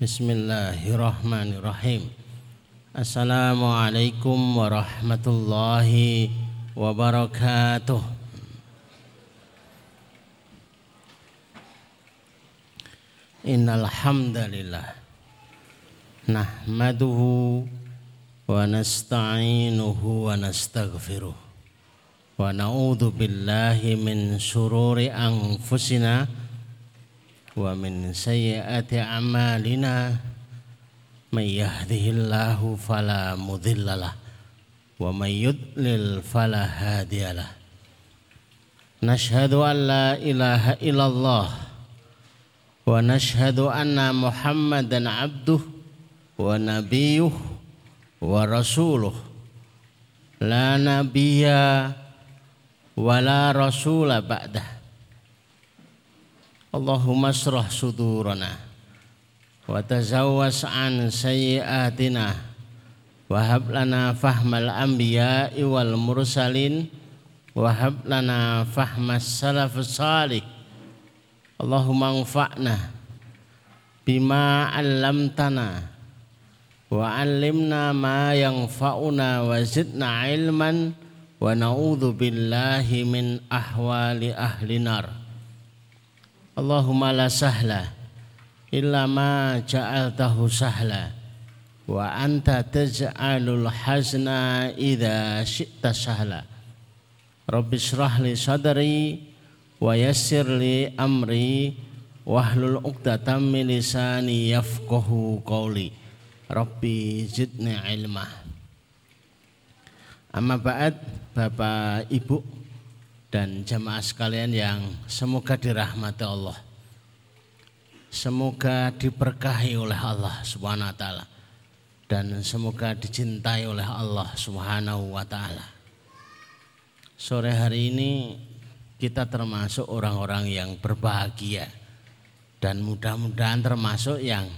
Bismillahirrahmanirrahim. Assalamualaikum warahmatullahi wabarakatuh. Innal hamdalillah nahmaduhu wa nasta'inuhu wa nastaghfiruh wa na'udzu billahi min shururi anfusina ومن سيئات أعمالنا من يهده الله فلا مضل له ومن يضلل فلا هادي له. نشهد أن لا إله إلا الله ونشهد أن محمدا عبده ونبيه ورسوله. لا نبي ولا رسول بعده. Allahumma srah sudurana wa tazawwas an sayyiatina wa hab lana fahmal anbiya'i wal mursalin wa hab lana fahmas salaf salih. Allahumma anfa'na bima 'allamtana wa 'allimna ma yanfa'una wa zidna ilman wa na'udzu billahi min ahwali ahli nar Allahumma la sahla illa ma ja'altahu sahla wa anta taj'alul hazna idza syi'ta sahla. Rabbi shrah li sadri wa yassir li amri wahlul 'uqdatam min lisani yafqahu qawli. Rabbi zidni ilma Amma ba'd Bapak Ibu dan jamaah sekalian yang semoga dirahmati Allah. Semoga diberkahi oleh Allah Subhanahu wa taala dan semoga dicintai oleh Allah Subhanahu wa taala. Sore hari ini kita termasuk orang-orang yang berbahagia dan mudah-mudahan termasuk yang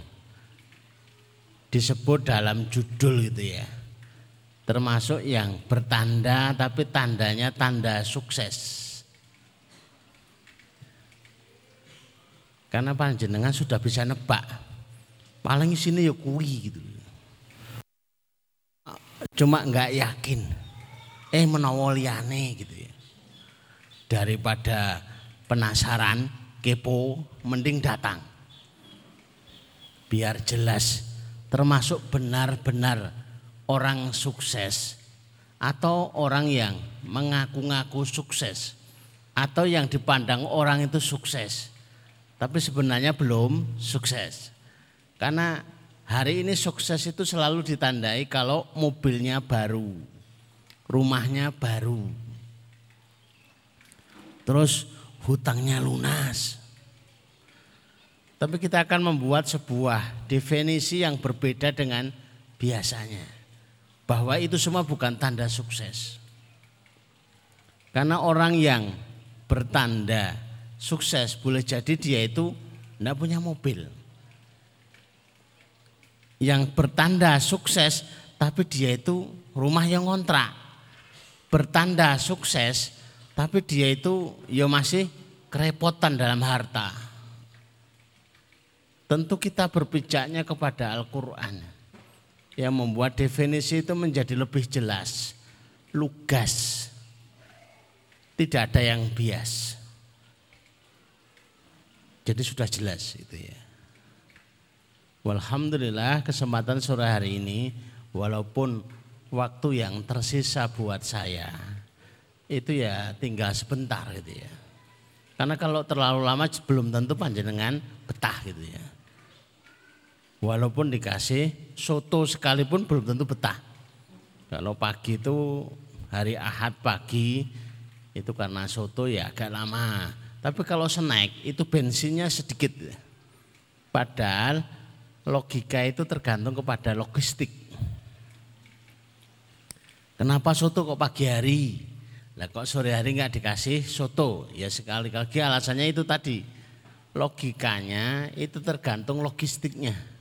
disebut dalam judul itu ya termasuk yang bertanda tapi tandanya tanda sukses. Karena panjenengan sudah bisa nebak. Paling sini ya kuwi gitu. Cuma nggak yakin. Eh menawa liyane gitu ya. Daripada penasaran, kepo, mending datang. Biar jelas termasuk benar-benar orang sukses atau orang yang mengaku-ngaku sukses atau yang dipandang orang itu sukses tapi sebenarnya belum sukses. Karena hari ini sukses itu selalu ditandai kalau mobilnya baru rumahnya baru terus hutangnya lunas. Tapi kita akan membuat sebuah definisi yang berbeda dengan biasanya bahwa itu semua bukan tanda sukses. Karena orang yang bertanda sukses boleh jadi dia itu tidak punya mobil. Yang bertanda sukses tapi dia itu rumah yang kontrak. Bertanda sukses tapi dia itu ya masih kerepotan dalam harta. Tentu kita berpijaknya kepada Al-Quran yang membuat definisi itu menjadi lebih jelas, lugas, tidak ada yang bias. Jadi sudah jelas itu ya. Walhamdulillah kesempatan sore hari ini walaupun waktu yang tersisa buat saya itu ya tinggal sebentar gitu ya. Karena kalau terlalu lama belum tentu panjenengan betah gitu ya. Walaupun dikasih soto sekalipun belum tentu betah. Kalau pagi itu hari Ahad pagi itu karena soto ya agak lama. Tapi kalau snack itu bensinnya sedikit. Padahal logika itu tergantung kepada logistik. Kenapa soto kok pagi hari? Lah kok sore hari nggak dikasih soto? Ya sekali lagi alasannya itu tadi. Logikanya itu tergantung logistiknya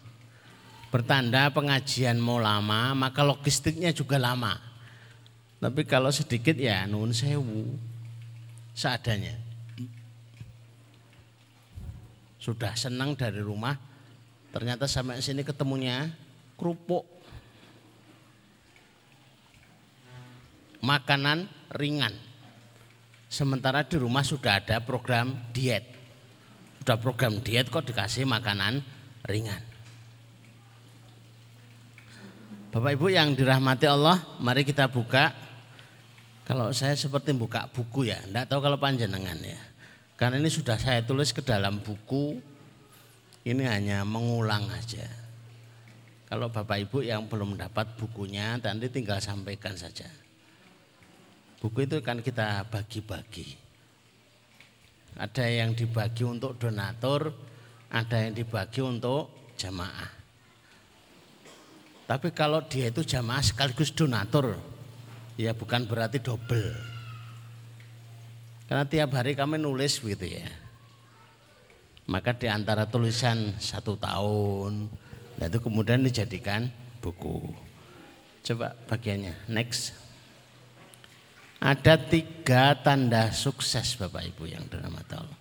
bertanda pengajian mau lama, maka logistiknya juga lama. Tapi kalau sedikit ya nun sewu seadanya. Sudah senang dari rumah Ternyata sampai sini ketemunya kerupuk. Makanan ringan. Sementara di rumah sudah ada program diet. Sudah program diet kok dikasih makanan ringan. Bapak Ibu yang dirahmati Allah, mari kita buka. Kalau saya seperti buka buku ya, enggak tahu kalau panjenengan ya. Karena ini sudah saya tulis ke dalam buku ini hanya mengulang aja. Kalau Bapak Ibu yang belum dapat bukunya, nanti tinggal sampaikan saja. Buku itu kan kita bagi-bagi. Ada yang dibagi untuk donatur, ada yang dibagi untuk jamaah. Tapi kalau dia itu jamaah sekaligus donatur, ya bukan berarti double. Karena tiap hari kami nulis gitu ya. Maka di antara tulisan satu tahun, nah itu kemudian dijadikan buku. Coba bagiannya, next. Ada tiga tanda sukses Bapak Ibu yang dalam Allah.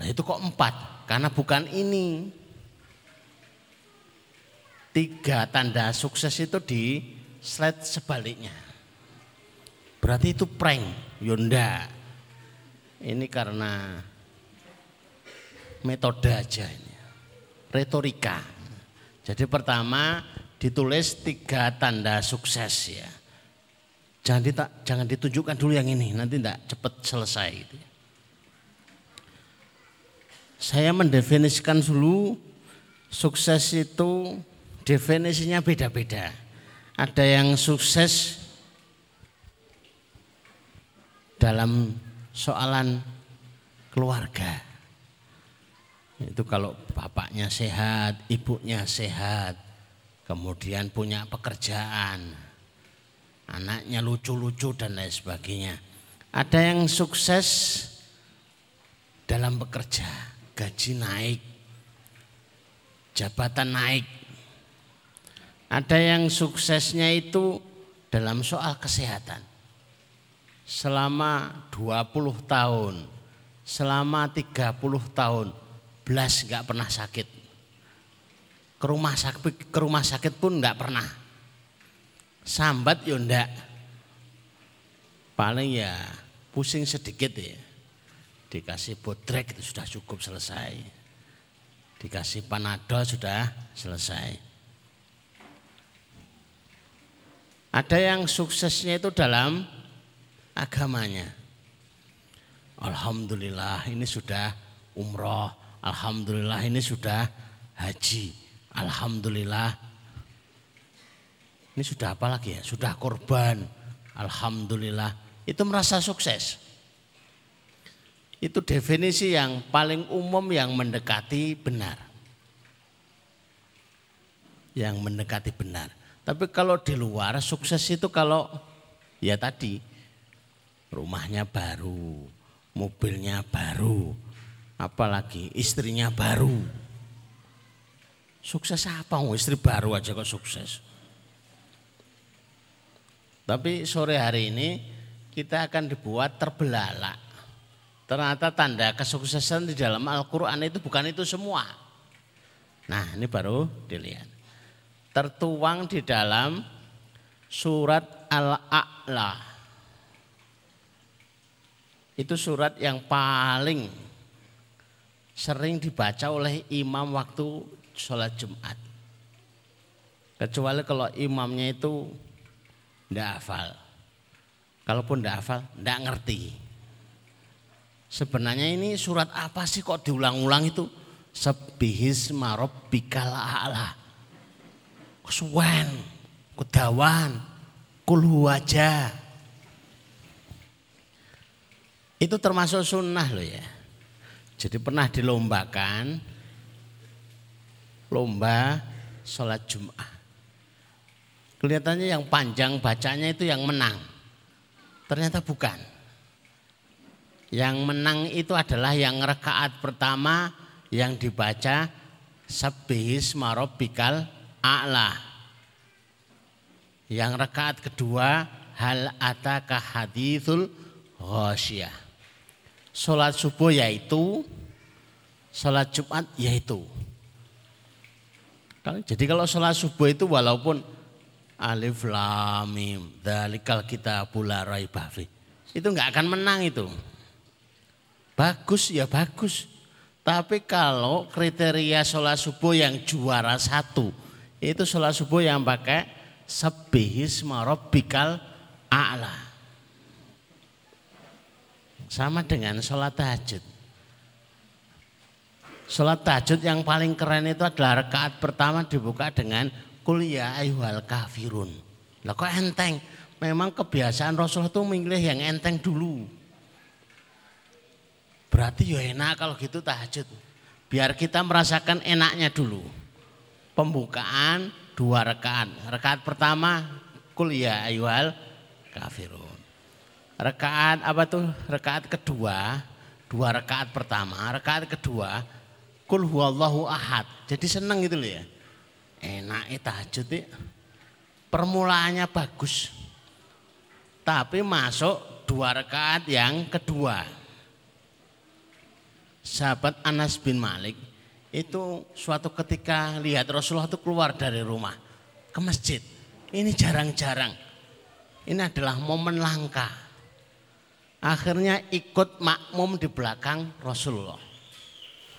Nah itu kok empat? Karena bukan ini. Tiga tanda sukses itu di slide sebaliknya. Berarti itu prank, Yunda. Ini karena metode aja ini. Retorika. Jadi pertama ditulis tiga tanda sukses ya. Jangan dita, jangan ditunjukkan dulu yang ini, nanti tidak cepat selesai. Ya. Saya mendefinisikan dulu sukses itu definisinya beda-beda. Ada yang sukses dalam soalan keluarga. Itu kalau bapaknya sehat, ibunya sehat, kemudian punya pekerjaan, anaknya lucu-lucu dan lain sebagainya. Ada yang sukses dalam bekerja, gaji naik, jabatan naik. Ada yang suksesnya itu dalam soal kesehatan. Selama 20 tahun, selama 30 tahun belas nggak pernah sakit. Ke rumah sakit ke rumah sakit pun nggak pernah. Sambat ya ndak. Paling ya pusing sedikit ya. Dikasih bodrek itu sudah cukup selesai. Dikasih panadol sudah selesai. Ada yang suksesnya itu dalam agamanya. Alhamdulillah ini sudah umroh, Alhamdulillah ini sudah haji. Alhamdulillah. Ini sudah apa lagi ya? Sudah korban. Alhamdulillah. Itu merasa sukses. Itu definisi yang paling umum yang mendekati benar. Yang mendekati benar. Tapi kalau di luar sukses itu kalau ya tadi rumahnya baru, mobilnya baru, apalagi istrinya baru. Sukses apa? Oh, istri baru aja kok sukses. Tapi sore hari ini kita akan dibuat terbelalak. Ternyata tanda kesuksesan di dalam Al-Quran itu bukan itu semua. Nah ini baru dilihat. Tertuang di dalam surat Al-A'la. Itu surat yang paling sering dibaca oleh imam waktu sholat Jumat. Kecuali kalau imamnya itu tidak hafal. Kalaupun tidak hafal, tidak ngerti. Sebenarnya ini surat apa sih kok diulang-ulang itu? Sebihis marob bikala ala. Kesuwen, kudawan, kulhu aja. Itu termasuk sunnah loh ya. Jadi pernah dilombakan lomba sholat Jum'ah. Kelihatannya yang panjang bacanya itu yang menang. Ternyata bukan. Yang menang itu adalah yang rekaat pertama yang dibaca Sabihis marobikal a'la. Yang rekaat kedua hal ataka hadithul ghasyah. Sholat subuh yaitu, sholat Jumat yaitu. Jadi kalau sholat subuh itu walaupun alif lam mim dalikal kita pula raibafi. Itu nggak akan menang itu. Bagus ya bagus. Tapi kalau kriteria sholat subuh yang juara satu, itu sholat subuh yang pakai sebihis bikal a'la. Sama dengan sholat tahajud. Sholat tahajud yang paling keren itu adalah rakaat pertama dibuka dengan kuliah ayuhal kafirun. Lah kok enteng? Memang kebiasaan Rasul itu memilih yang enteng dulu. Berarti ya enak kalau gitu tahajud. Biar kita merasakan enaknya dulu. Pembukaan dua rakaat. Rakaat pertama kuliah ayuhal kafirun. Rakaat apa tuh? Rakaat kedua, dua rakaat pertama, rakaat kedua Kul huwallahu ahad. Jadi seneng gitu loh ya. Enak tahajud itu. Permulaannya bagus. Tapi masuk dua rakaat yang kedua. Sahabat Anas bin Malik itu suatu ketika lihat Rasulullah itu keluar dari rumah ke masjid. Ini jarang-jarang. Ini adalah momen langka. Akhirnya ikut makmum di belakang Rasulullah.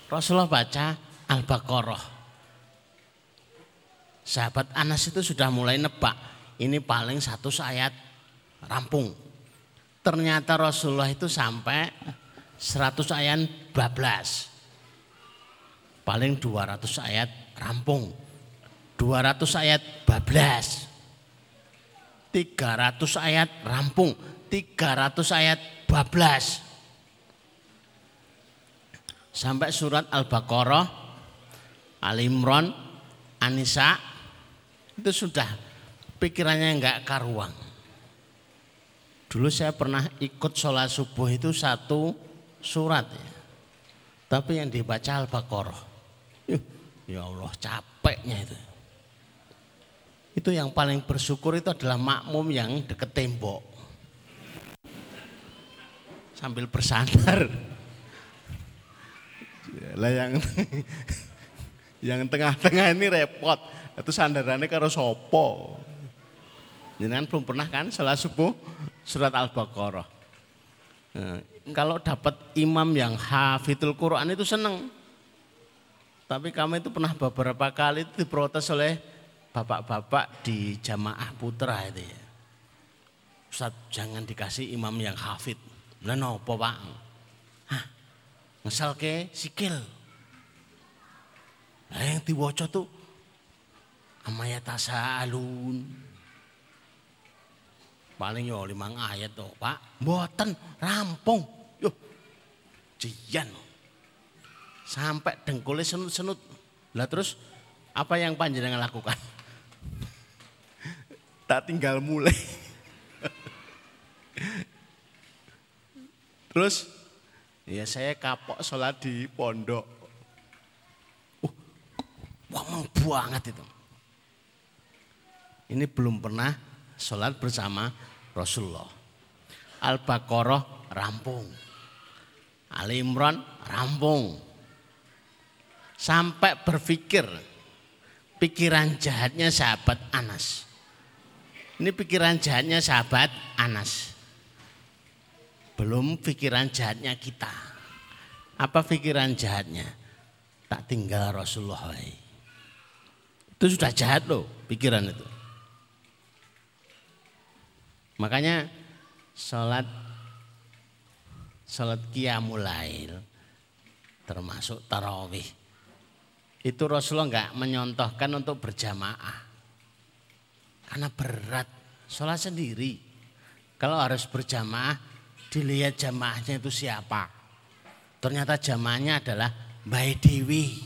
Rasulullah baca Al-Baqarah. Sahabat Anas itu sudah mulai nebak, ini paling satu ayat rampung. Ternyata Rasulullah itu sampai 100 ayat bablas. Paling 200 ayat rampung. 200 ayat bablas. 300 ayat rampung. 300 ayat bablas sampai surat Al-Baqarah, Al-Imran, Anisa itu sudah pikirannya enggak karuang. Dulu saya pernah ikut sholat subuh itu satu surat ya. Tapi yang dibaca Al-Baqarah. Ya Allah capeknya itu. Itu yang paling bersyukur itu adalah makmum yang deket tembok. Sambil bersandar. Yang yang tengah-tengah ini repot. Itu sandarannya karo sopo. Jangan belum pernah kan salah subuh surat Al-Baqarah. Nah, kalau dapat imam yang hafidul Quran itu seneng. Tapi kami itu pernah beberapa kali itu diprotes oleh bapak-bapak di jamaah putra itu ya. Ustaz jangan dikasih imam yang hafid. Lah nopo pak? Hah, Misal ke sikil. Nah, yang diwaca tuh amaya alun. Paling yo limang ayat tuh, Pak. Mboten rampung. Yo. Jian. Sampai dengkulnya senut-senut. Lah terus apa yang panjenengan lakukan? tak tinggal mulai. terus Ya saya kapok sholat di pondok. Uh, wah banget itu. Ini belum pernah sholat bersama Rasulullah. Al-Baqarah rampung. Ali Imran rampung. Sampai berpikir pikiran jahatnya sahabat Anas. Ini pikiran jahatnya sahabat Anas. Belum pikiran jahatnya kita. Apa pikiran jahatnya? Tak tinggal Rasulullah. Itu sudah jahat loh pikiran itu. Makanya sholat sholat qiyamulail termasuk tarawih itu Rasulullah nggak menyontohkan untuk berjamaah karena berat sholat sendiri kalau harus berjamaah dilihat jamaahnya itu siapa. Ternyata jamaahnya adalah Mbak Dewi.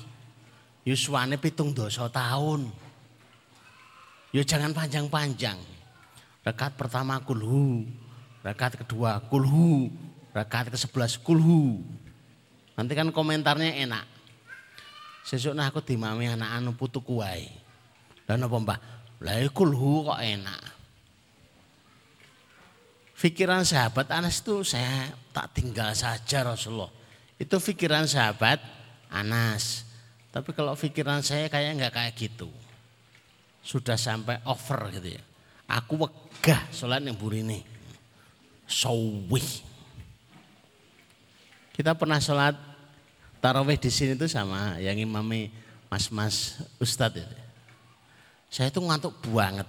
Yuswane pitung dosa tahun. Ya jangan panjang-panjang. Rekat pertama kulhu. Rekat kedua kulhu. Rekat ke sebelas kulhu. Nanti kan komentarnya enak. Sesuk nah aku dimami anak anu putu kuai. Dan apa mbah? Lah kulhu kok enak. Pikiran sahabat Anas itu saya tak tinggal saja Rasulullah. Itu pikiran sahabat Anas. Tapi kalau pikiran saya kayak nggak kayak gitu. Sudah sampai over gitu ya. Aku wegah sholat yang ini. Sowih. Kita pernah sholat taraweh di sini tuh sama yang imami mas-mas ustadz itu. Saya itu ngantuk banget.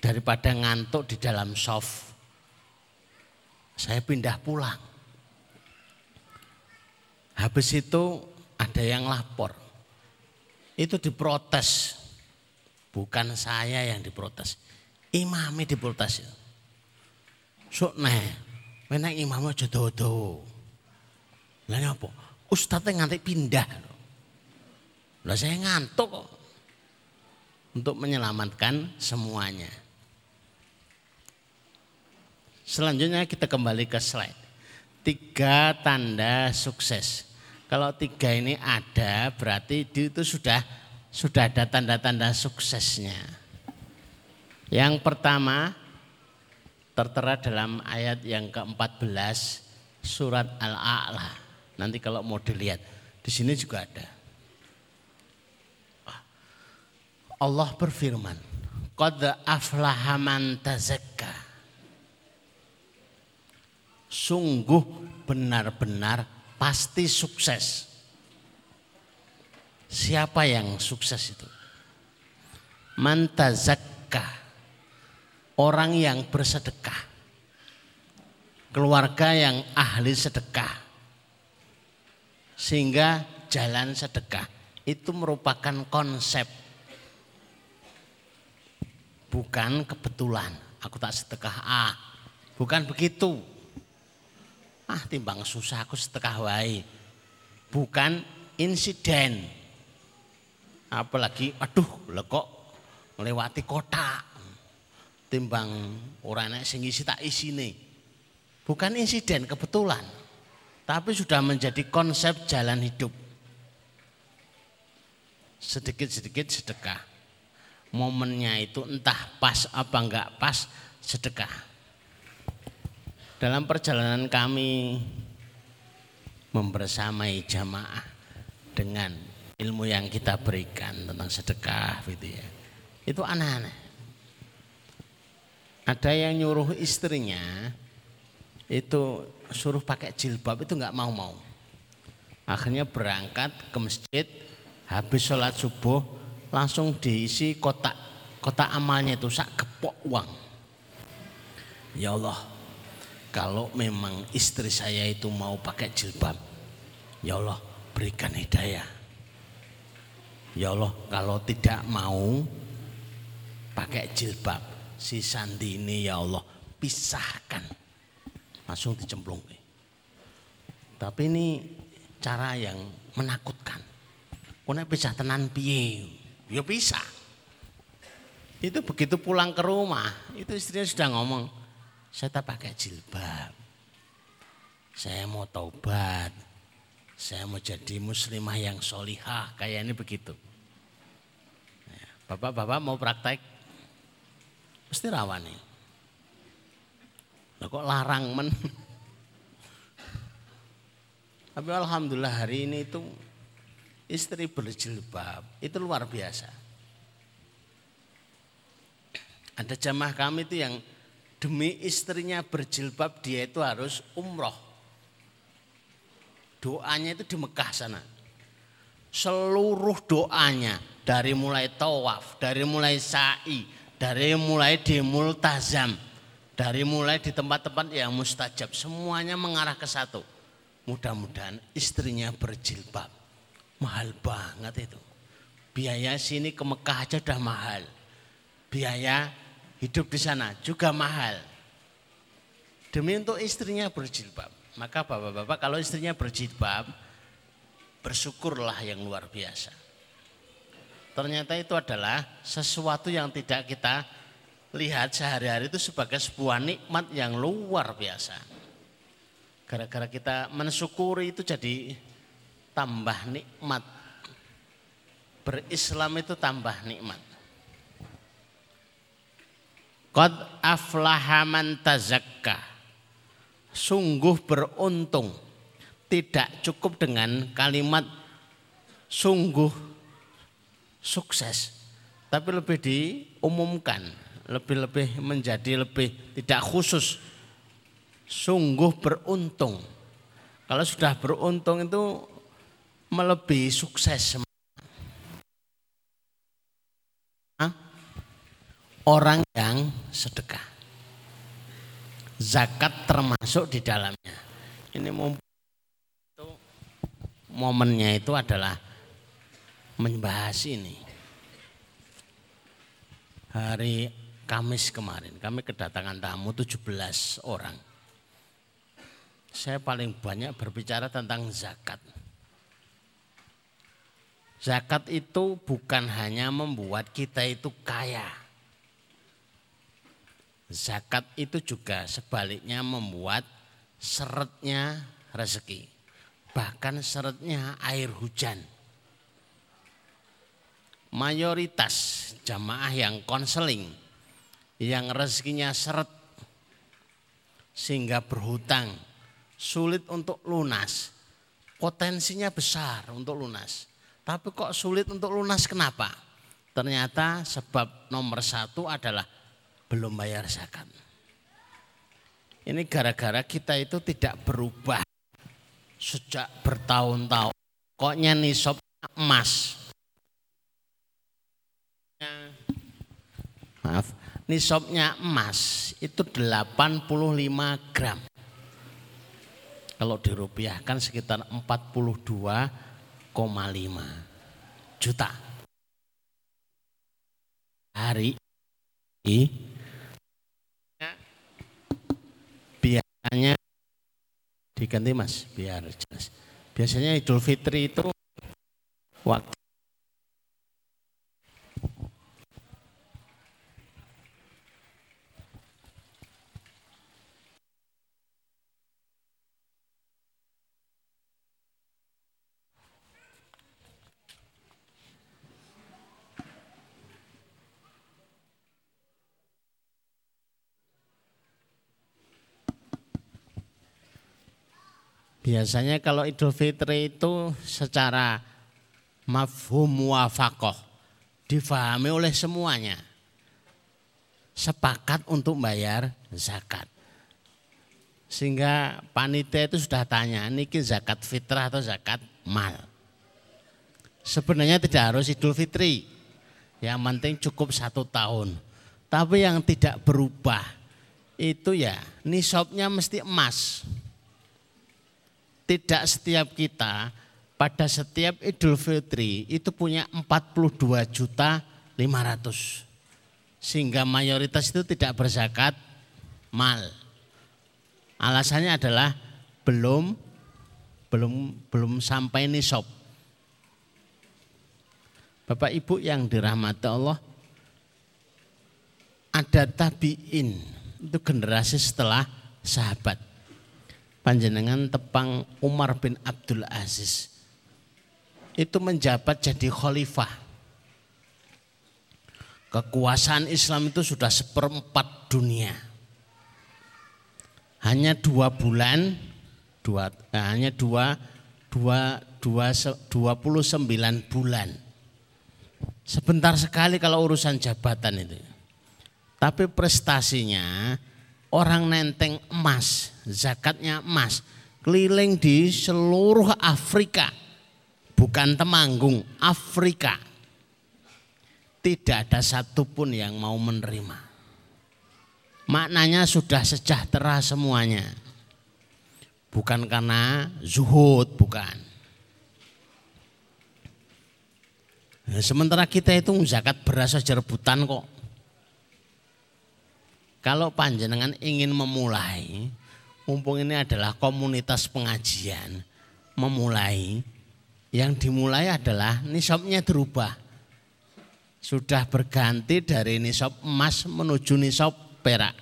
Daripada ngantuk di dalam soft, saya pindah pulang. Habis itu ada yang lapor. Itu diprotes. Bukan saya yang diprotes. Imami diprotes. Sok neh, menek imam aja dodo. Lah apa? Ustaznya nganti pindah. Lah saya ngantuk. Untuk menyelamatkan semuanya. Selanjutnya kita kembali ke slide. Tiga tanda sukses. Kalau tiga ini ada berarti itu sudah sudah ada tanda-tanda suksesnya. Yang pertama tertera dalam ayat yang ke-14 surat Al-A'la. Nanti kalau mau dilihat di sini juga ada. Allah berfirman, "Qad aflaha tazakka." Sungguh benar-benar pasti sukses. Siapa yang sukses itu? Mantazakka. Orang yang bersedekah. Keluarga yang ahli sedekah. Sehingga jalan sedekah itu merupakan konsep. Bukan kebetulan. Aku tak sedekah ah. Bukan begitu. Ah timbang susah aku setengah wae. Bukan insiden. Apalagi aduh lho kok melewati kota. Timbang orang enak sing isi tak isine. Bukan insiden kebetulan. Tapi sudah menjadi konsep jalan hidup. Sedikit-sedikit sedekah. Momennya itu entah pas apa enggak pas sedekah dalam perjalanan kami membersamai jamaah dengan ilmu yang kita berikan tentang sedekah gitu ya. Itu aneh-aneh. Ada yang nyuruh istrinya itu suruh pakai jilbab itu nggak mau-mau. Akhirnya berangkat ke masjid, habis sholat subuh langsung diisi kotak kotak amalnya itu sak kepok uang. Ya Allah, kalau memang istri saya itu mau pakai jilbab, ya Allah berikan hidayah. Ya Allah kalau tidak mau pakai jilbab, si Sandi ini ya Allah pisahkan. Langsung dicemplung. Tapi ini cara yang menakutkan. Kone pisah tenan piye? Ya pisah. Itu begitu pulang ke rumah, itu istrinya sudah ngomong, saya tak pakai jilbab. Saya mau taubat. Saya mau jadi muslimah yang solihah. Kayak ini begitu. Ya, bapak-bapak mau praktek. Mesti rawan nih. Lah kok larang men. Tapi alhamdulillah hari ini itu istri berjilbab itu luar biasa. Ada jamaah kami itu yang demi istrinya berjilbab dia itu harus umroh. Doanya itu di Mekah sana. Seluruh doanya dari mulai tawaf, dari mulai sa'i, dari mulai di multazam, dari mulai di tempat-tempat yang mustajab, semuanya mengarah ke satu. Mudah-mudahan istrinya berjilbab. Mahal banget itu. Biaya sini ke Mekah aja udah mahal. Biaya hidup di sana juga mahal. Demi untuk istrinya berjilbab. Maka bapak-bapak kalau istrinya berjilbab, bersyukurlah yang luar biasa. Ternyata itu adalah sesuatu yang tidak kita lihat sehari-hari itu sebagai sebuah nikmat yang luar biasa. Gara-gara kita mensyukuri itu jadi tambah nikmat. Berislam itu tambah nikmat. Qad aflaha man tazakka. Sungguh beruntung. Tidak cukup dengan kalimat sungguh sukses. Tapi lebih diumumkan, lebih-lebih menjadi lebih tidak khusus. Sungguh beruntung. Kalau sudah beruntung itu melebihi sukses. Orang yang sedekah. Zakat termasuk di dalamnya. Ini momennya itu adalah membahas ini. Hari Kamis kemarin kami kedatangan tamu 17 orang. Saya paling banyak berbicara tentang zakat. Zakat itu bukan hanya membuat kita itu kaya. Zakat itu juga sebaliknya membuat seretnya rezeki. Bahkan seretnya air hujan. Mayoritas jamaah yang konseling, yang rezekinya seret, sehingga berhutang, sulit untuk lunas. Potensinya besar untuk lunas tapi kok sulit untuk lunas kenapa? Ternyata sebab nomor satu adalah belum bayar zakat. Ini gara-gara kita itu tidak berubah sejak bertahun-tahun. Koknya nisab emas. Maaf, nisabnya emas itu 85 gram. Kalau dirupiahkan sekitar 42 juta. Hari ini biasanya diganti mas biar jelas. Biasanya Idul Fitri itu waktu Biasanya kalau Idul Fitri itu secara mafhum muafakoh difahami oleh semuanya. Sepakat untuk bayar zakat. Sehingga panitia itu sudah tanya, ini zakat fitrah atau zakat mal. Sebenarnya tidak harus Idul Fitri. Yang penting cukup satu tahun. Tapi yang tidak berubah itu ya nisabnya mesti emas tidak setiap kita pada setiap Idul Fitri itu punya 42 juta 500. Sehingga mayoritas itu tidak berzakat mal. Alasannya adalah belum belum belum sampai nisab. Bapak Ibu yang dirahmati Allah, ada tabiin itu generasi setelah sahabat panjenengan tepang Umar bin Abdul Aziz itu menjabat jadi khalifah. Kekuasaan Islam itu sudah seperempat dunia. Hanya dua bulan, dua, eh, hanya dua, dua, dua, dua puluh sembilan bulan. Sebentar sekali kalau urusan jabatan itu. Tapi prestasinya orang nenteng emas, zakatnya emas, keliling di seluruh Afrika. Bukan Temanggung, Afrika. Tidak ada satupun yang mau menerima. Maknanya sudah sejahtera semuanya. Bukan karena zuhud, bukan. Nah, sementara kita itu zakat beras saja rebutan kok. Kalau panjenengan ingin memulai, mumpung ini adalah komunitas pengajian, memulai, yang dimulai adalah nisabnya berubah. Sudah berganti dari nisab emas menuju nisab perak.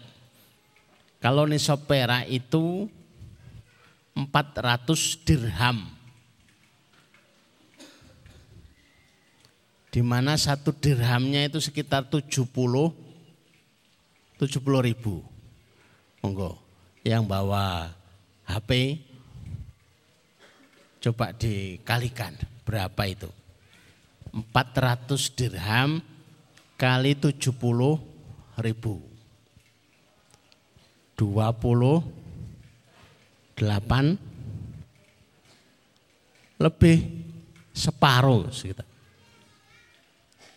Kalau nisab perak itu 400 dirham. Di mana satu dirhamnya itu sekitar 70 70 ribu. Monggo, yang bawa HP coba dikalikan berapa itu. 400 dirham kali 70 ribu. 28 lebih separuh sekitar.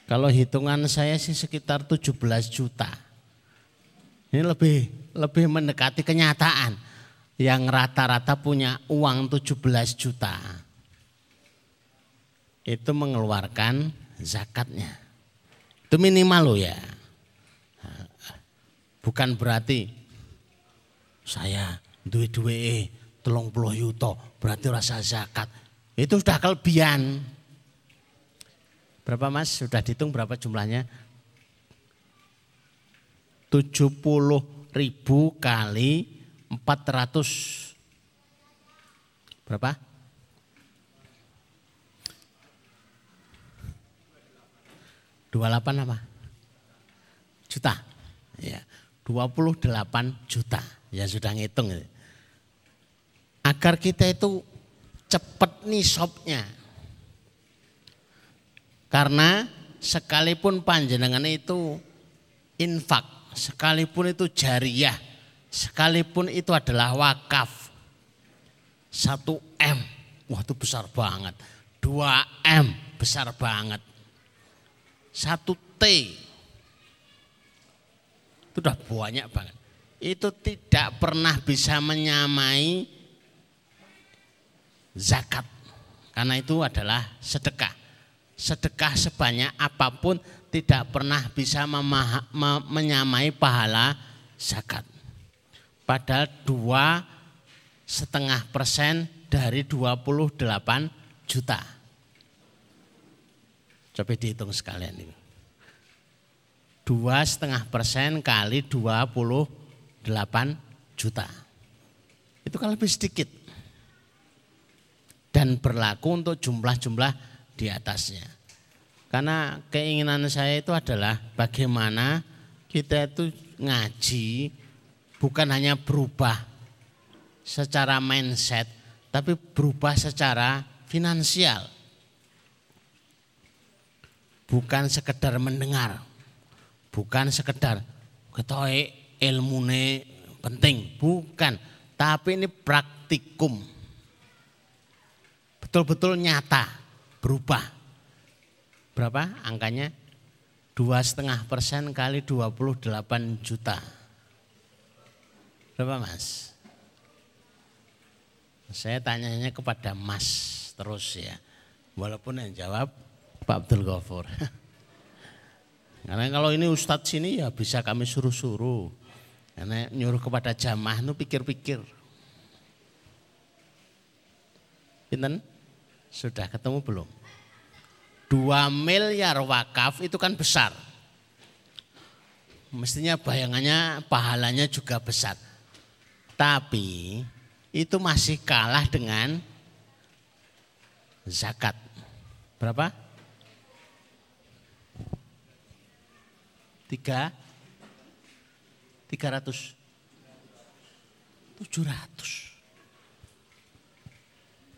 Kalau hitungan saya sih sekitar 17 juta. Ini lebih lebih mendekati kenyataan yang rata-rata punya uang 17 juta. Itu mengeluarkan zakatnya. Itu minimal loh ya. Bukan berarti saya duwe-duwe telung puluh yuto berarti rasa zakat. Itu sudah kelebihan. Berapa mas? Sudah dihitung berapa jumlahnya? 70 ribu kali 400 berapa? Dua delapan apa? Juta. Ya, 28 juta. Ya sudah ngitung. Agar kita itu cepat nisabnya. Karena sekalipun panjenengan itu infak, sekalipun itu jariah, sekalipun itu adalah wakaf. Satu M, wah itu besar banget. Dua M, besar banget. Satu T, itu udah banyak banget. Itu tidak pernah bisa menyamai zakat. Karena itu adalah sedekah. Sedekah sebanyak apa pun tidak pernah bisa menyamai pahala zakat. Padahal dua setengah persen dari 28 juta. Coba dihitung sekalian ini. Dua setengah persen kali 28 juta. Itu kan lebih sedikit. Dan berlaku untuk jumlah-jumlah di atasnya. Karena keinginan saya itu adalah bagaimana kita itu ngaji bukan hanya berubah secara mindset, tapi berubah secara finansial. Bukan sekedar mendengar, bukan sekedar ketoe ilmune penting, bukan, tapi ini praktikum. Betul-betul nyata, berubah. Berapa angkanya? Dua setengah persen kali 28 juta. Berapa mas? Saya tanyanya kepada mas terus ya. Walaupun yang jawab Pak Abdul Ghafur. Karena kalau ini Ustadz sini ya bisa kami suruh-suruh. Karena nyuruh kepada jamaah itu pikir-pikir. Pinten? Sudah ketemu belum? Dua miliar wakaf itu kan besar. Mestinya bayangannya pahalanya juga besar. Tapi itu masih kalah dengan zakat. Berapa? Tiga, tiga ratus, tujuh ratus.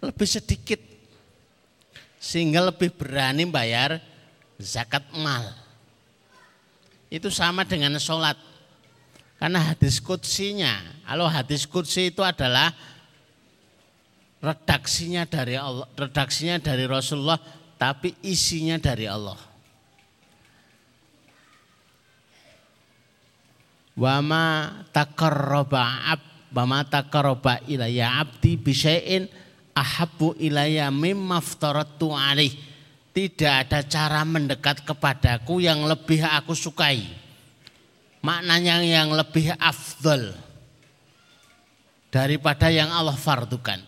Lebih sedikit. Sehingga lebih berani bayar zakat mal. Itu sama dengan sholat karena hadis kutsinya, kalau hadis kutsi itu adalah redaksinya dari Allah, redaksinya dari Rasulullah, tapi isinya dari Allah. Wama takarroba ab, wama takarroba ilayya abdi bisain ahabu ilayya mimma alaih. Tidak ada cara mendekat kepadaku yang lebih aku sukai maknanya yang lebih afdol daripada yang Allah fardukan.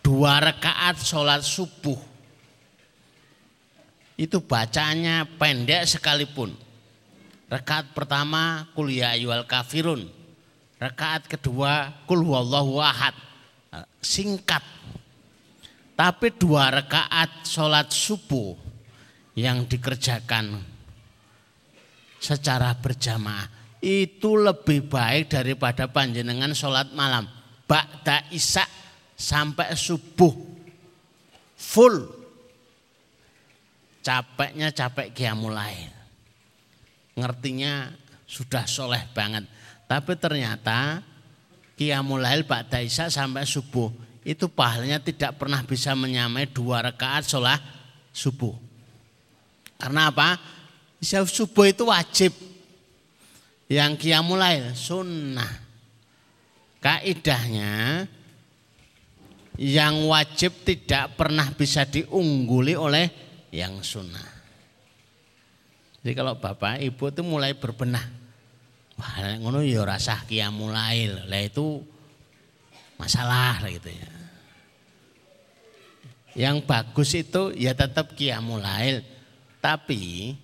Dua rakaat sholat subuh. Itu bacanya pendek sekalipun. Rakaat pertama kuliah ya ayyuhal kafirun. Rakaat kedua kul huwallahu ahad. Singkat. Tapi dua rakaat sholat subuh yang dikerjakan secara berjamaah itu lebih baik daripada panjenengan sholat malam. Ba'da isya sampai subuh full. capeknya capek kiamulail. Ngertinya sudah soleh banget. Tapi ternyata kiamulail Pak Daisa sampai subuh itu pahalanya tidak pernah bisa menyamai dua rakaat sholat subuh. Karena apa? Subuh itu wajib. Yang kiamulail sunnah. Kaidahnya yang wajib tidak pernah bisa diungguli oleh yang sunnah. Jadi kalau bapak ibu itu mulai berbenah, wah ngono ya rasah kiamulail, lah itu masalah gitu ya. Yang bagus itu ya tetap kiamulail, tapi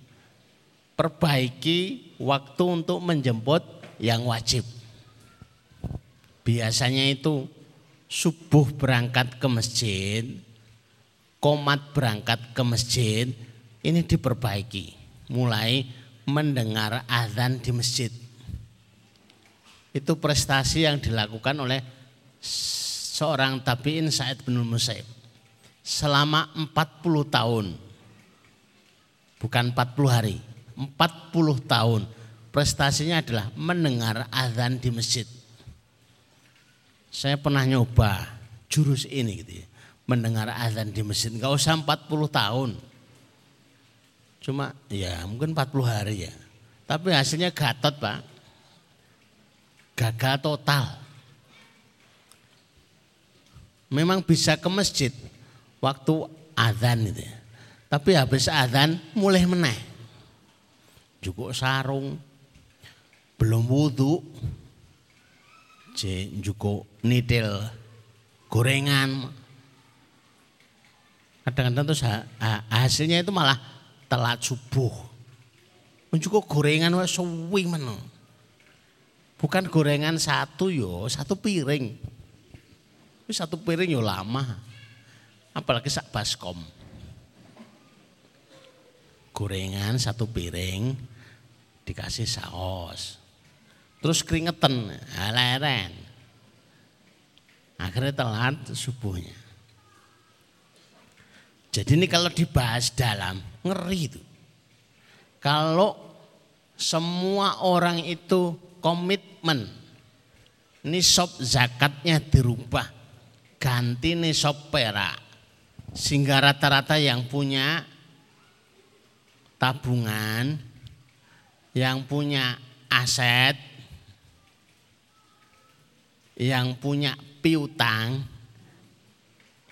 perbaiki waktu untuk menjemput yang wajib. Biasanya itu subuh berangkat ke masjid, komat berangkat ke masjid, ini diperbaiki. Mulai mendengar azan di masjid. Itu prestasi yang dilakukan oleh seorang tabi'in Sa'id bin Musaib. Selama 40 tahun. Bukan 40 hari, 40 tahun. Prestasinya adalah mendengar azan di masjid saya pernah nyoba jurus ini gitu ya. Mendengar azan di masjid nggak usah 40 tahun. Cuma ya mungkin 40 hari ya. Tapi hasilnya gatot pak. Gagal total. Memang bisa ke masjid waktu azan itu ya. Tapi habis azan mulai meneh. Cukup sarung, belum wudhu, je njuko nitil gorengan. Kadang-kadang terus hasilnya itu malah telat subuh. Njuko gorengan wes suwi mana. Bukan gorengan satu yo, satu piring. Satu piring yo lama. Apalagi sak baskom. Gorengan satu piring dikasih saus terus keringetan, leren. Akhirnya telat subuhnya. Jadi ini kalau dibahas dalam, ngeri itu. Kalau semua orang itu komitmen, nisab zakatnya dirubah, ganti nisab perak. Sehingga rata-rata yang punya tabungan, yang punya aset, yang punya piutang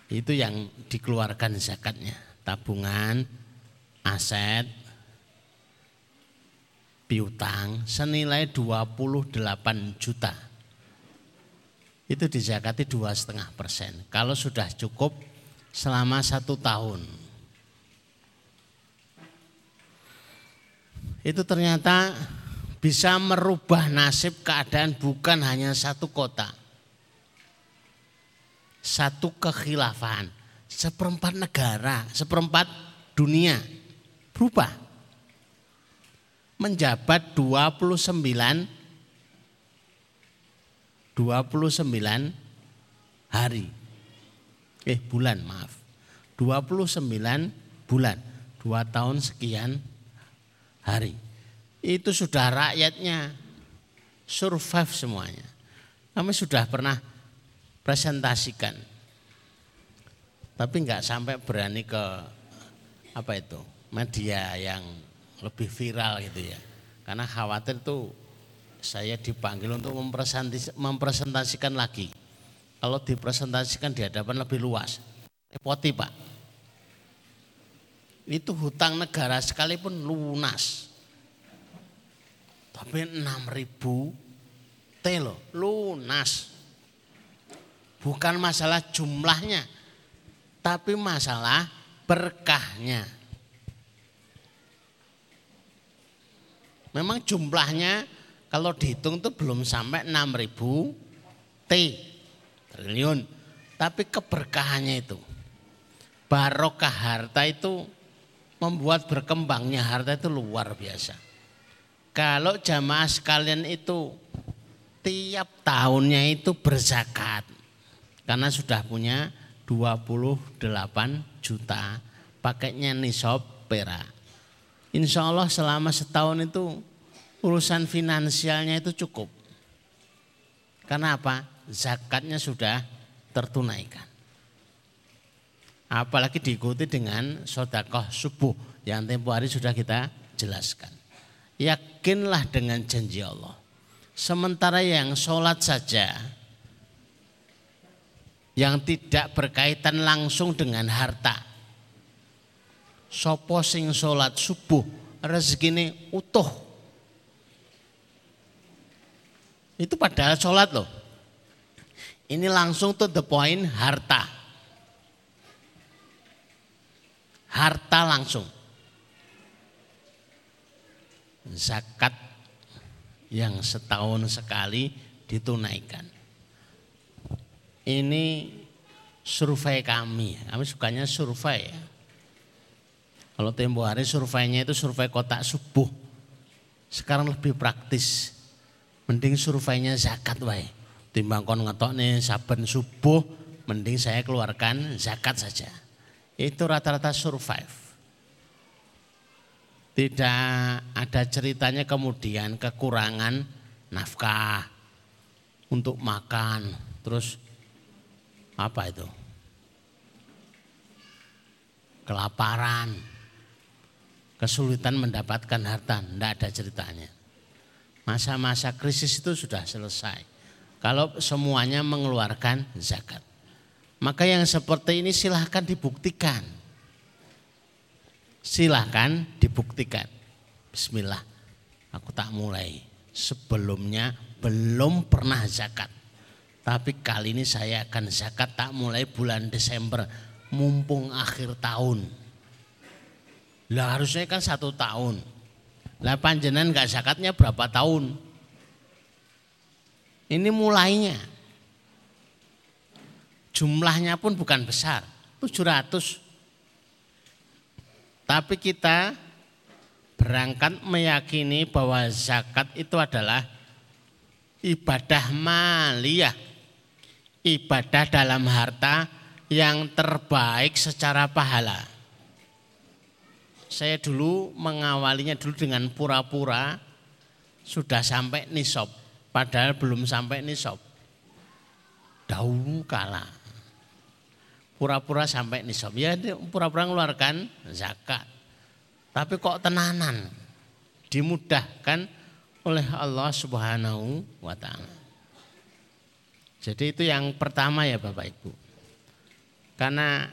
itu yang dikeluarkan zakatnya. Tabungan aset piutang senilai 28 juta. Itu dizakati dua setengah persen. Kalau sudah cukup selama satu tahun itu ternyata bisa merubah nasib keadaan bukan hanya satu kota. Satu kekhilafan, seperempat negara, seperempat dunia berubah. Menjabat 29 29 hari. Eh bulan maaf. 29 bulan. Dua tahun sekian hari itu sudah rakyatnya survive semuanya. Kami sudah pernah presentasikan. Tapi nggak sampai berani ke apa itu media yang lebih viral gitu ya. Karena khawatir tuh saya dipanggil untuk mempresentasikan lagi. Kalau dipresentasikan di hadapan lebih luas. Repoti pak. Itu hutang negara sekalipun lunas tapi 6 ribu telo lunas. Bukan masalah jumlahnya, tapi masalah berkahnya. Memang jumlahnya kalau dihitung itu belum sampai 6 ribu T triliun. Tapi keberkahannya itu. Barokah harta itu membuat berkembangnya harta itu luar biasa. Kalau jamaah sekalian itu tiap tahunnya itu berzakat. Karena sudah punya 28 juta. Pakainya nisab perak. Insya Allah selama setahun itu urusan finansialnya itu cukup. Karena apa? Zakatnya sudah tertunaikan. Apalagi diikuti dengan sodakoh subuh yang tempo hari sudah kita jelaskan. Yakinlah dengan janji Allah. Sementara yang sholat saja yang tidak berkaitan langsung dengan harta. Sopo sing sholat subuh rezeki utuh. Itu padahal sholat loh. Ini langsung to the point harta. Harta langsung. Zakat yang setahun sekali ditunaikan. Ini survei kami, kami sukanya survei ya. Kalau tempo hari surveinya itu survei kotak subuh. Sekarang lebih praktis. Mending surveinya zakat wae. Timbang kon ngetok nih saben subuh, mending saya keluarkan zakat saja. Itu rata-rata survive. Tidak ada ceritanya kemudian kekurangan nafkah untuk makan. Terus apa itu? Kelaparan, kesulitan mendapatkan harta, tidak ada ceritanya. Masa-masa krisis itu sudah selesai. Kalau semuanya mengeluarkan zakat. Maka yang seperti ini silahkan dibuktikan silahkan dibuktikan. Bismillah, aku tak mulai. Sebelumnya belum pernah zakat. Tapi kali ini saya akan zakat tak mulai bulan Desember. Mumpung akhir tahun. Lah harusnya kan satu tahun. Lah panjenan gak zakatnya berapa tahun? Ini mulainya. Jumlahnya pun bukan besar. 700 tapi kita berangkat meyakini bahwa zakat itu adalah ibadah maliyah. Ibadah dalam harta yang terbaik secara pahala. Saya dulu mengawalinya dulu dengan pura-pura sudah sampai nisab. Padahal belum sampai nisab. Dahulu kala pura-pura sampai nisab. Ya pura-pura mengeluarkan zakat. Tapi kok tenanan dimudahkan oleh Allah Subhanahu wa taala. Jadi itu yang pertama ya Bapak Ibu. Karena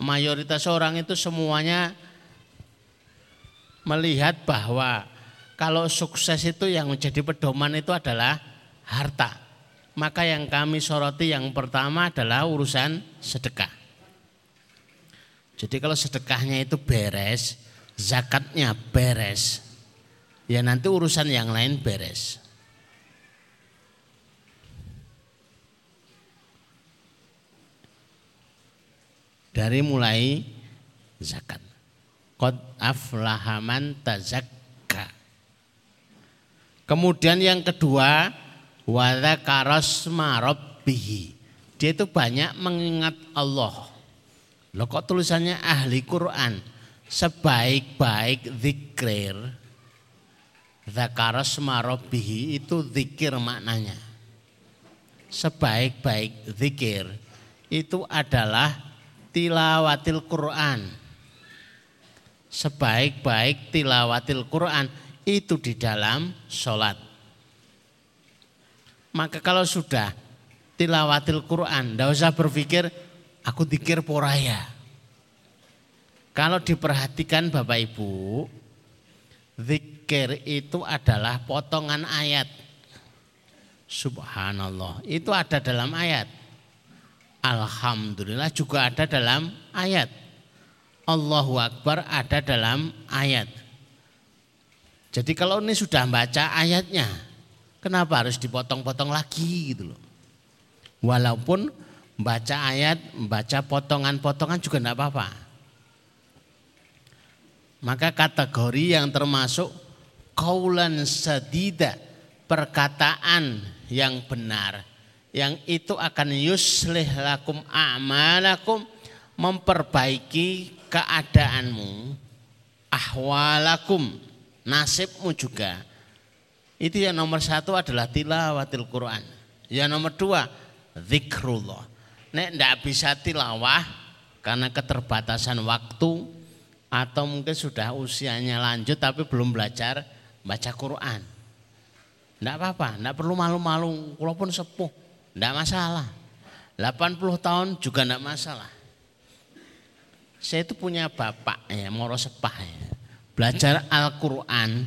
mayoritas orang itu semuanya melihat bahwa kalau sukses itu yang menjadi pedoman itu adalah harta. Maka yang kami soroti yang pertama adalah urusan sedekah. Jadi kalau sedekahnya itu beres, zakatnya beres, ya nanti urusan yang lain beres. Dari mulai zakat. Qad aflahaman tazakka. Kemudian yang kedua Wada karos marobbihi. Dia itu banyak mengingat Allah. Loh kok tulisannya ahli Quran. Sebaik-baik zikir. Zakaros marobbihi itu zikir maknanya. Sebaik-baik zikir itu adalah tilawatil Quran. Sebaik-baik tilawatil Quran itu di dalam sholat maka kalau sudah tilawatil Quran, tidak usah berpikir aku dikir poraya. Kalau diperhatikan Bapak Ibu, zikir itu adalah potongan ayat. Subhanallah, itu ada dalam ayat. Alhamdulillah juga ada dalam ayat. Allahu Akbar ada dalam ayat. Jadi kalau ini sudah baca ayatnya, Kenapa harus dipotong-potong lagi gitu loh. Walaupun baca ayat, baca potongan-potongan juga enggak apa-apa. Maka kategori yang termasuk kaulan sadida, perkataan yang benar. Yang itu akan yuslih lakum a'malakum, memperbaiki keadaanmu. ahwalakum nasibmu juga. Itu yang nomor satu adalah tilawatil Quran. Yang nomor dua zikrullah. Nek ndak bisa tilawah karena keterbatasan waktu atau mungkin sudah usianya lanjut tapi belum belajar baca Quran. Ndak apa-apa, ndak perlu malu-malu, walaupun sepuh, ndak masalah. 80 tahun juga ndak masalah. Saya itu punya bapak ya, moro sepah ya. Belajar Al-Quran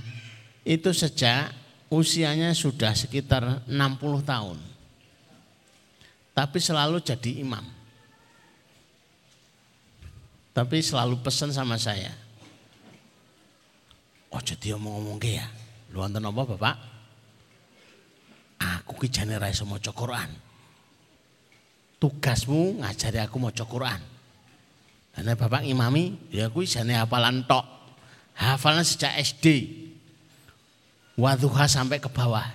itu sejak usianya sudah sekitar 60 tahun. Tapi selalu jadi imam. Tapi selalu pesan sama saya. Oh jadi ngomong-ngomong ya. Lu wonten apa Bapak? Aku ki jane ra iso Quran. Tugasmu ngajari aku maca Quran. Karena Bapak imami, ya aku jane hafalan tok. Hafalan sejak SD. Wadhuha sampai ke bawah.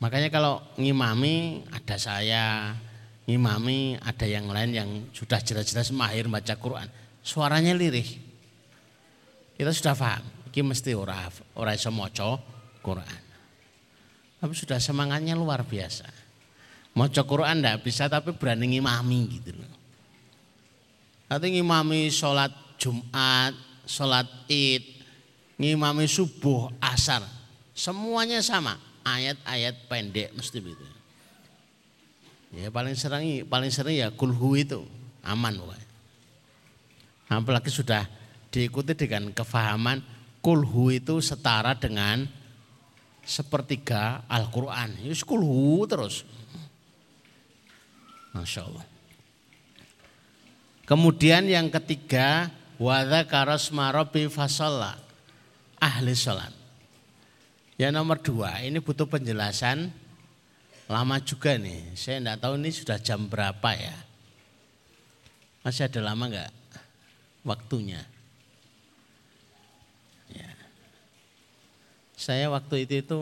Makanya kalau ngimami ada saya, ngimami ada yang lain yang sudah jelas-jelas mahir baca Quran. Suaranya lirih. Kita sudah paham, ini mesti ora ora iso Quran. Tapi sudah semangatnya luar biasa. Maca Quran ndak bisa tapi berani ngimami gitu loh. Nanti ngimami sholat Jumat, sholat Id, ngimami subuh, asar. Semuanya sama, ayat-ayat pendek mesti begitu. Ya paling sering paling sering ya kulhu itu aman pokoknya. Apalagi sudah diikuti dengan kefahaman kulhu itu setara dengan sepertiga Al-Quran. Yus kulhu terus. Masya Allah. Kemudian yang ketiga, wadha karos marobi fasolla, ahli sholat. Yang nomor dua, ini butuh penjelasan lama juga nih. Saya tidak tahu ini sudah jam berapa ya. Masih ada lama nggak waktunya? Ya. Saya waktu itu itu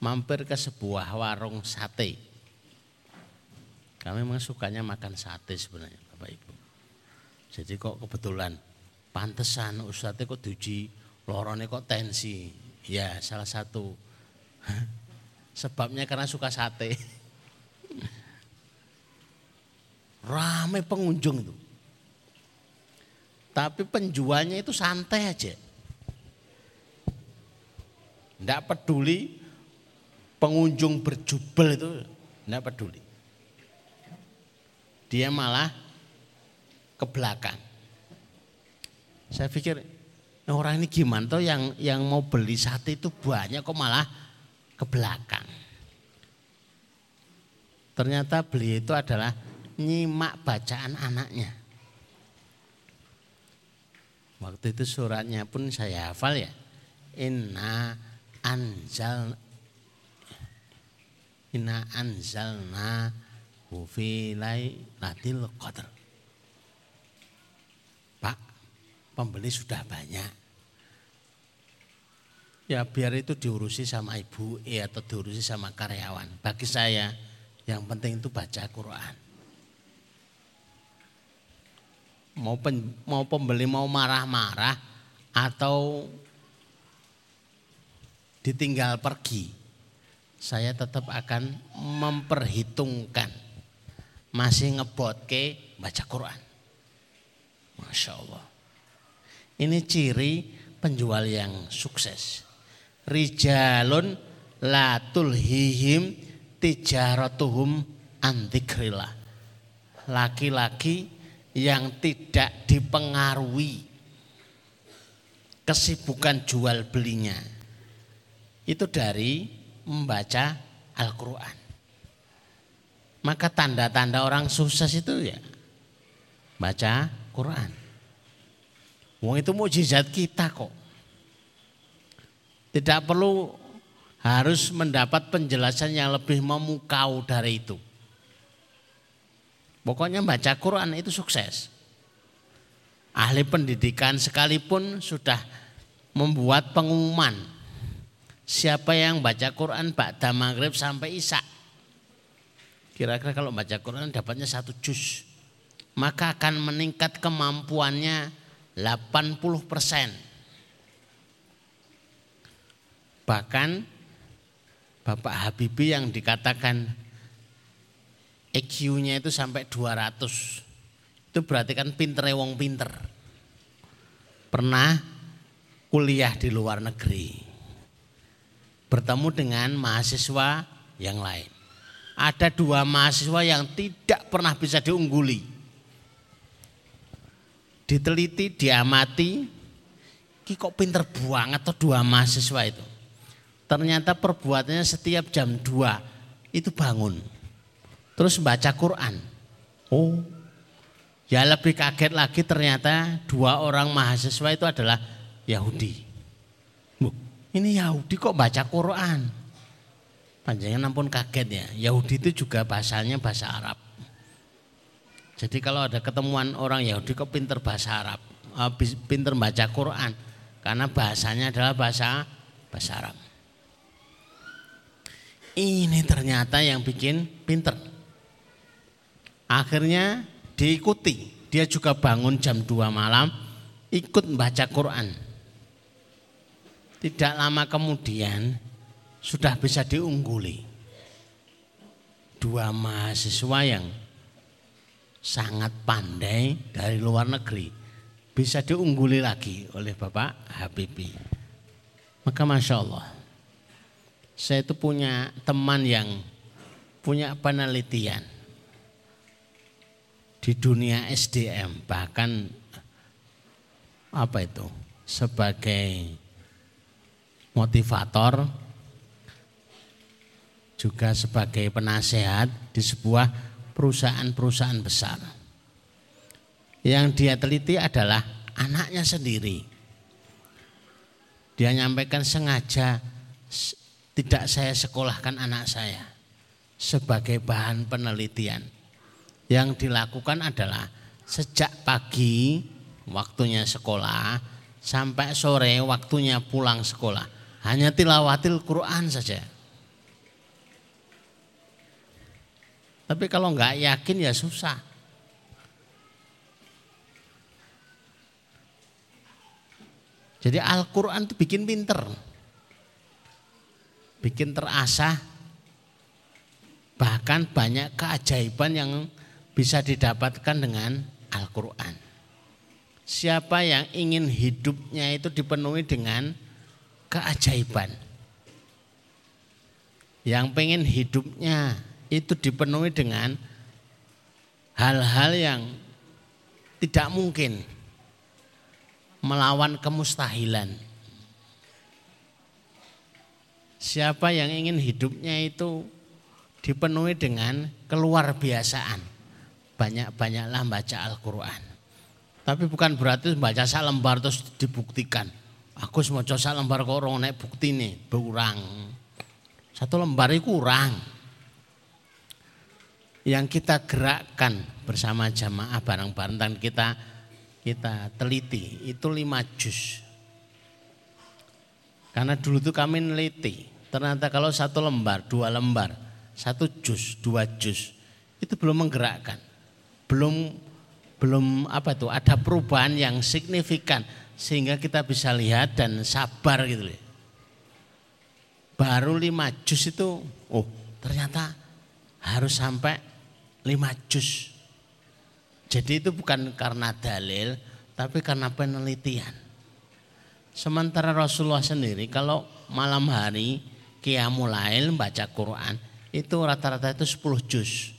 mampir ke sebuah warung sate. Kami memang sukanya makan sate sebenarnya. Bapak Ibu. Jadi kok kebetulan pantesan ustadznya kok duji lorone kok tensi. Ya salah satu sebabnya karena suka sate. Rame pengunjung itu. Tapi penjualnya itu santai aja. Tidak peduli pengunjung berjubel itu, tidak peduli. Dia malah ke belakang. Saya pikir orang ini gimana tuh yang yang mau beli sate itu banyak kok malah ke belakang. Ternyata beli itu adalah nyimak bacaan anaknya. Waktu itu suratnya pun saya hafal ya. Inna anjal Inna anzalna hufilai latil qadr. Pembeli sudah banyak. Ya biar itu diurusi sama ibu ya atau diurusi sama karyawan. Bagi saya yang penting itu baca Quran. Mau, pen, mau pembeli mau marah-marah atau ditinggal pergi, saya tetap akan memperhitungkan masih ngebot ke baca Quran. Masya Allah. Ini ciri penjual yang sukses. Rijalun latul hihim tijaratuhum antikrillah. Laki-laki yang tidak dipengaruhi kesibukan jual belinya. Itu dari membaca Al-Quran. Maka tanda-tanda orang sukses itu ya baca Quran. Wong itu mujizat kita kok. Tidak perlu harus mendapat penjelasan yang lebih memukau dari itu. Pokoknya baca Quran itu sukses. Ahli pendidikan sekalipun sudah membuat pengumuman. Siapa yang baca Quran ba'da maghrib sampai isya. Kira-kira kalau baca Quran dapatnya satu juz. maka akan meningkat kemampuannya 80 persen. Bahkan Bapak Habibie yang dikatakan EQ-nya itu sampai 200. Itu berarti kan pinter wong pinter. Pernah kuliah di luar negeri. Bertemu dengan mahasiswa yang lain. Ada dua mahasiswa yang tidak pernah bisa diungguli. Diteliti, diamati, kok pinter buang atau dua mahasiswa itu. Ternyata perbuatannya setiap jam 2 itu bangun. Terus baca Quran. Oh, ya lebih kaget lagi ternyata dua orang mahasiswa itu adalah Yahudi. ini Yahudi kok baca Quran? Panjangnya ampun kaget ya. Yahudi itu juga bahasanya bahasa Arab. Jadi kalau ada ketemuan orang Yahudi kok pinter bahasa Arab, pinter baca Quran, karena bahasanya adalah bahasa bahasa Arab. Ini ternyata yang bikin pinter. Akhirnya diikuti. Dia juga bangun jam 2 malam ikut membaca Quran. Tidak lama kemudian sudah bisa diungguli. Dua mahasiswa yang sangat pandai dari luar negeri bisa diungguli lagi oleh Bapak Habibie. Maka Masya Allah saya itu punya teman yang punya penelitian di dunia SDM bahkan apa itu sebagai motivator juga sebagai penasehat di sebuah perusahaan-perusahaan besar. Yang dia teliti adalah anaknya sendiri. Dia nyampaikan sengaja tidak saya sekolahkan anak saya sebagai bahan penelitian. Yang dilakukan adalah sejak pagi waktunya sekolah sampai sore waktunya pulang sekolah. Hanya tilawatil Quran saja. Tapi kalau nggak yakin ya susah. Jadi Al-Quran itu bikin pinter bikin terasah bahkan banyak keajaiban yang bisa didapatkan dengan Al-Quran. Siapa yang ingin hidupnya itu dipenuhi dengan keajaiban. Yang pengen hidupnya itu dipenuhi dengan hal-hal yang tidak mungkin melawan kemustahilan Siapa yang ingin hidupnya itu dipenuhi dengan keluar biasaan. Banyak-banyaklah baca Al-Quran. Tapi bukan berarti baca sak lembar terus dibuktikan. Aku sak lembar kok orang naik bukti nih, berkurang. Satu lembar itu kurang. Yang kita gerakkan bersama jamaah bareng-bareng dan kita kita teliti itu lima juz. Karena dulu itu kami neliti, ternyata kalau satu lembar, dua lembar, satu jus, dua jus, itu belum menggerakkan. Belum belum apa itu ada perubahan yang signifikan sehingga kita bisa lihat dan sabar gitu loh. Baru lima jus itu, oh ternyata harus sampai lima jus. Jadi itu bukan karena dalil, tapi karena penelitian. Sementara Rasulullah sendiri kalau malam hari Qiyamul baca Quran itu rata-rata itu 10 juz.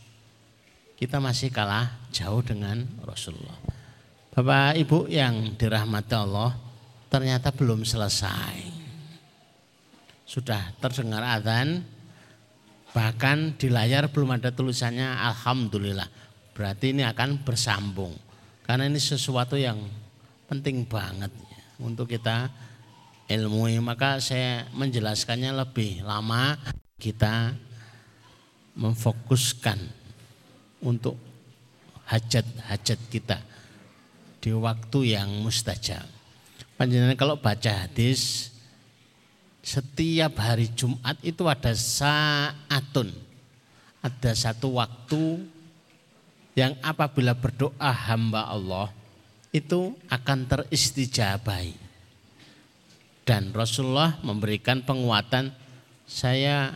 Kita masih kalah jauh dengan Rasulullah. Bapak Ibu yang dirahmati Allah ternyata belum selesai. Sudah terdengar adzan bahkan di layar belum ada tulisannya alhamdulillah. Berarti ini akan bersambung. Karena ini sesuatu yang penting banget untuk kita ilmui maka saya menjelaskannya lebih lama kita memfokuskan untuk hajat-hajat kita di waktu yang mustajab. Panjenengan kalau baca hadis setiap hari Jumat itu ada saatun. Ada satu waktu yang apabila berdoa hamba Allah itu akan teristijabai. Dan Rasulullah memberikan penguatan saya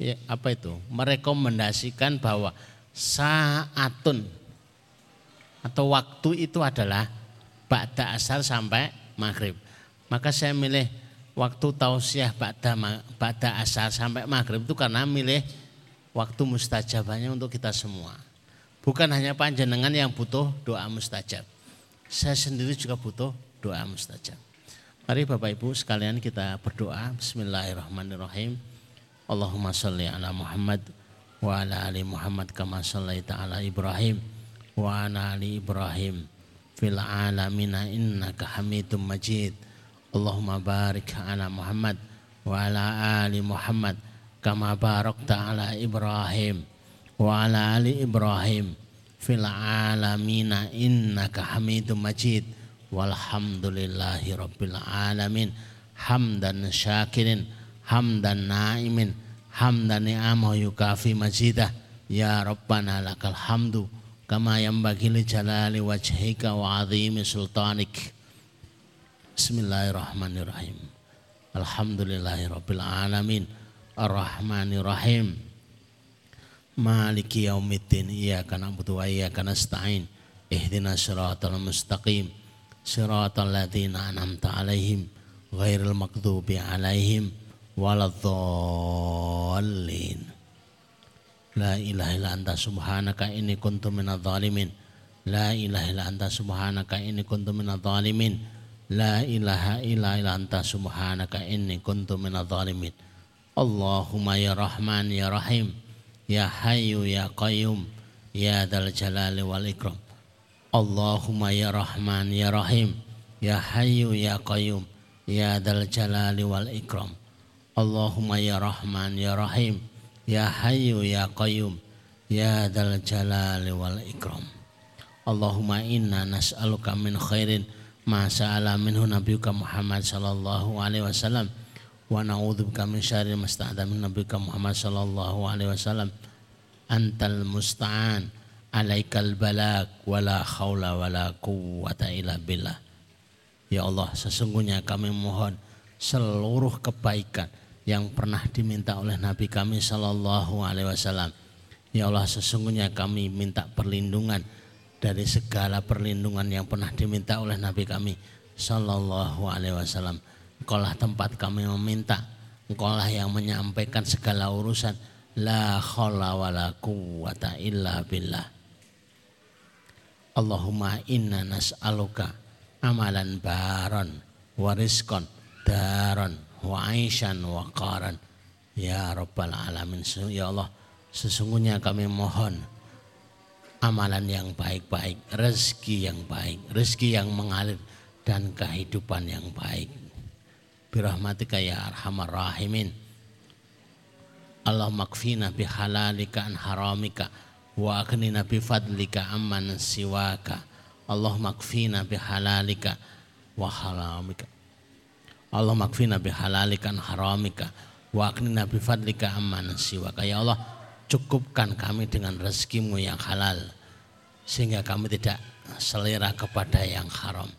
ya apa itu merekomendasikan bahwa saatun atau waktu itu adalah ba'da asar sampai maghrib. Maka saya milih waktu tausiah ba'da, ba'da asar sampai maghrib itu karena milih waktu mustajabahnya untuk kita semua. Bukan hanya panjenengan yang butuh doa mustajab. Saya sendiri juga butuh doa mustajab. Mari Bapak Ibu sekalian kita berdoa. Bismillahirrahmanirrahim. Allahumma salli ala Muhammad wa ala ali Muhammad kama sallaita ala Ibrahim wa ala ali Ibrahim fil alamina innaka hamidum majid Allahumma barik ala Muhammad wa ala ali Muhammad kama barakta ala Ibrahim wa ala ali Ibrahim. Fil alamina innaka hamidum majid. Walhamdulillahi rabbil alamin. Hamdan syakirin hamdan naimin hamdan ni'amahu yukafi majidah. Ya rabbana lakal hamdu kama yanbaghi li jalali wajhika wa azimi sultanik Bismillahirrahmanirrahim. Alhamdulillahi rabbil alamin Ar-Rahmanirrahim. Maliki yaumiddin. Iyaka na'budu wa iyaka nasta'in. Ihdina siratal mustaqim. Siratal ladzina an'amta alaihim Ghairil maghdubi alaihim Waladhdallin La ilaha illa anta subhanaka inni kuntu minadh dhalimin. La ilaha illa anta subhanaka inni kuntu minadh. La ilaha illa illa anta subhanaka inni kuntu minadh dhalimin. Allahumma ya Rahman ya Rahim. Ya Hayyu ya Qayyum. Ya Dzal Jalali wal Ikram. Allahumma ya Rahman ya Rahim. Ya Hayyu ya Qayyum. Ya Dzal Jalali wal Ikram. Allahumma ya Rahman ya Rahim. Ya Hayyu Ya Qayyum Ya Dal Jalali wal Ikram Allahumma inna nas'aluka min khairin ma sa'ala minhu nabiyuka Muhammad sallallahu alaihi wasallam. Wa na'udzubika min syarri ma sta'adha min nabiyuka Muhammad sallallahu alaihi wasallam. Antal musta'an. Alaikal balak wala khawla wala quwwata illa billah. Ya Allah sesungguhnya kami mohon seluruh kebaikan yang pernah diminta oleh Nabi kami Shallallahu Alaihi Wasallam. Ya Allah sesungguhnya kami minta perlindungan dari segala perlindungan yang pernah diminta oleh Nabi kami Shallallahu Alaihi Wasallam. Engkaulah tempat kami meminta, engkaulah yang menyampaikan segala urusan. La khawla wa la quwwata illa billah. Allahumma inna nas'aluka amalan baron wariskon daron wa aishan wa qaran ya rabbal alamin ya Allah sesungguhnya kami mohon amalan yang baik-baik rezeki yang baik rezeki yang mengalir dan kehidupan yang baik. Birahmatika ya arhamar rahimin. Allah makfina bihalalika an haramika wa aknina bifadlika amman siwaka. Allah makfina bihalalika wa haramika. Allah makfina bihalalikan haramika wa aknina bifadlika amman siwaka. Ya Allah cukupkan kami dengan rezekimu yang halal sehingga kami tidak selera kepada yang haram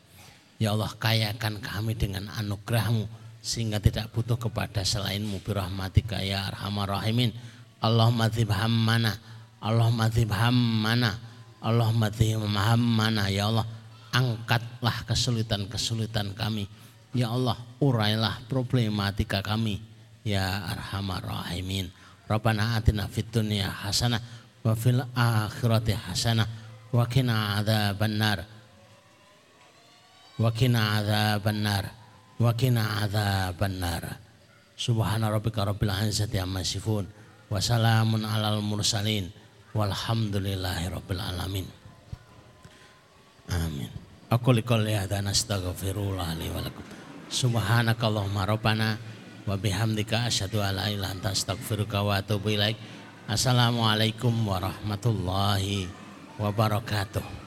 ya Allah kayakan kami dengan anugerahmu sehingga tidak butuh kepada selainmu birahmatika ya arhamar rahimin Allahumma dzib hammana Allahumma dzib hammana Allahumma dzib hammana ya Allah angkatlah kesulitan-kesulitan kami Ya Allah, urailah problematika kami. Ya Arhamar Rahimin. Rabbana atina fid dunya hasanah wa fil akhirati hasanah wa qina adzabannar. Wa qina adzabannar. Wa qina adzabannar. Subhana rabbika rabbil izzati amma yasifun wa salamun alal mursalin walhamdulillahi rabbil alamin. Amin. Likul ya dan astaghfirullah li wa lakum. Subhanakallahumma rabbana wa bihamdika asyhadu an la ilaha anta astaghfiruka wa atubu ilaik. Assalamualaikum warahmatullahi wabarakatuh.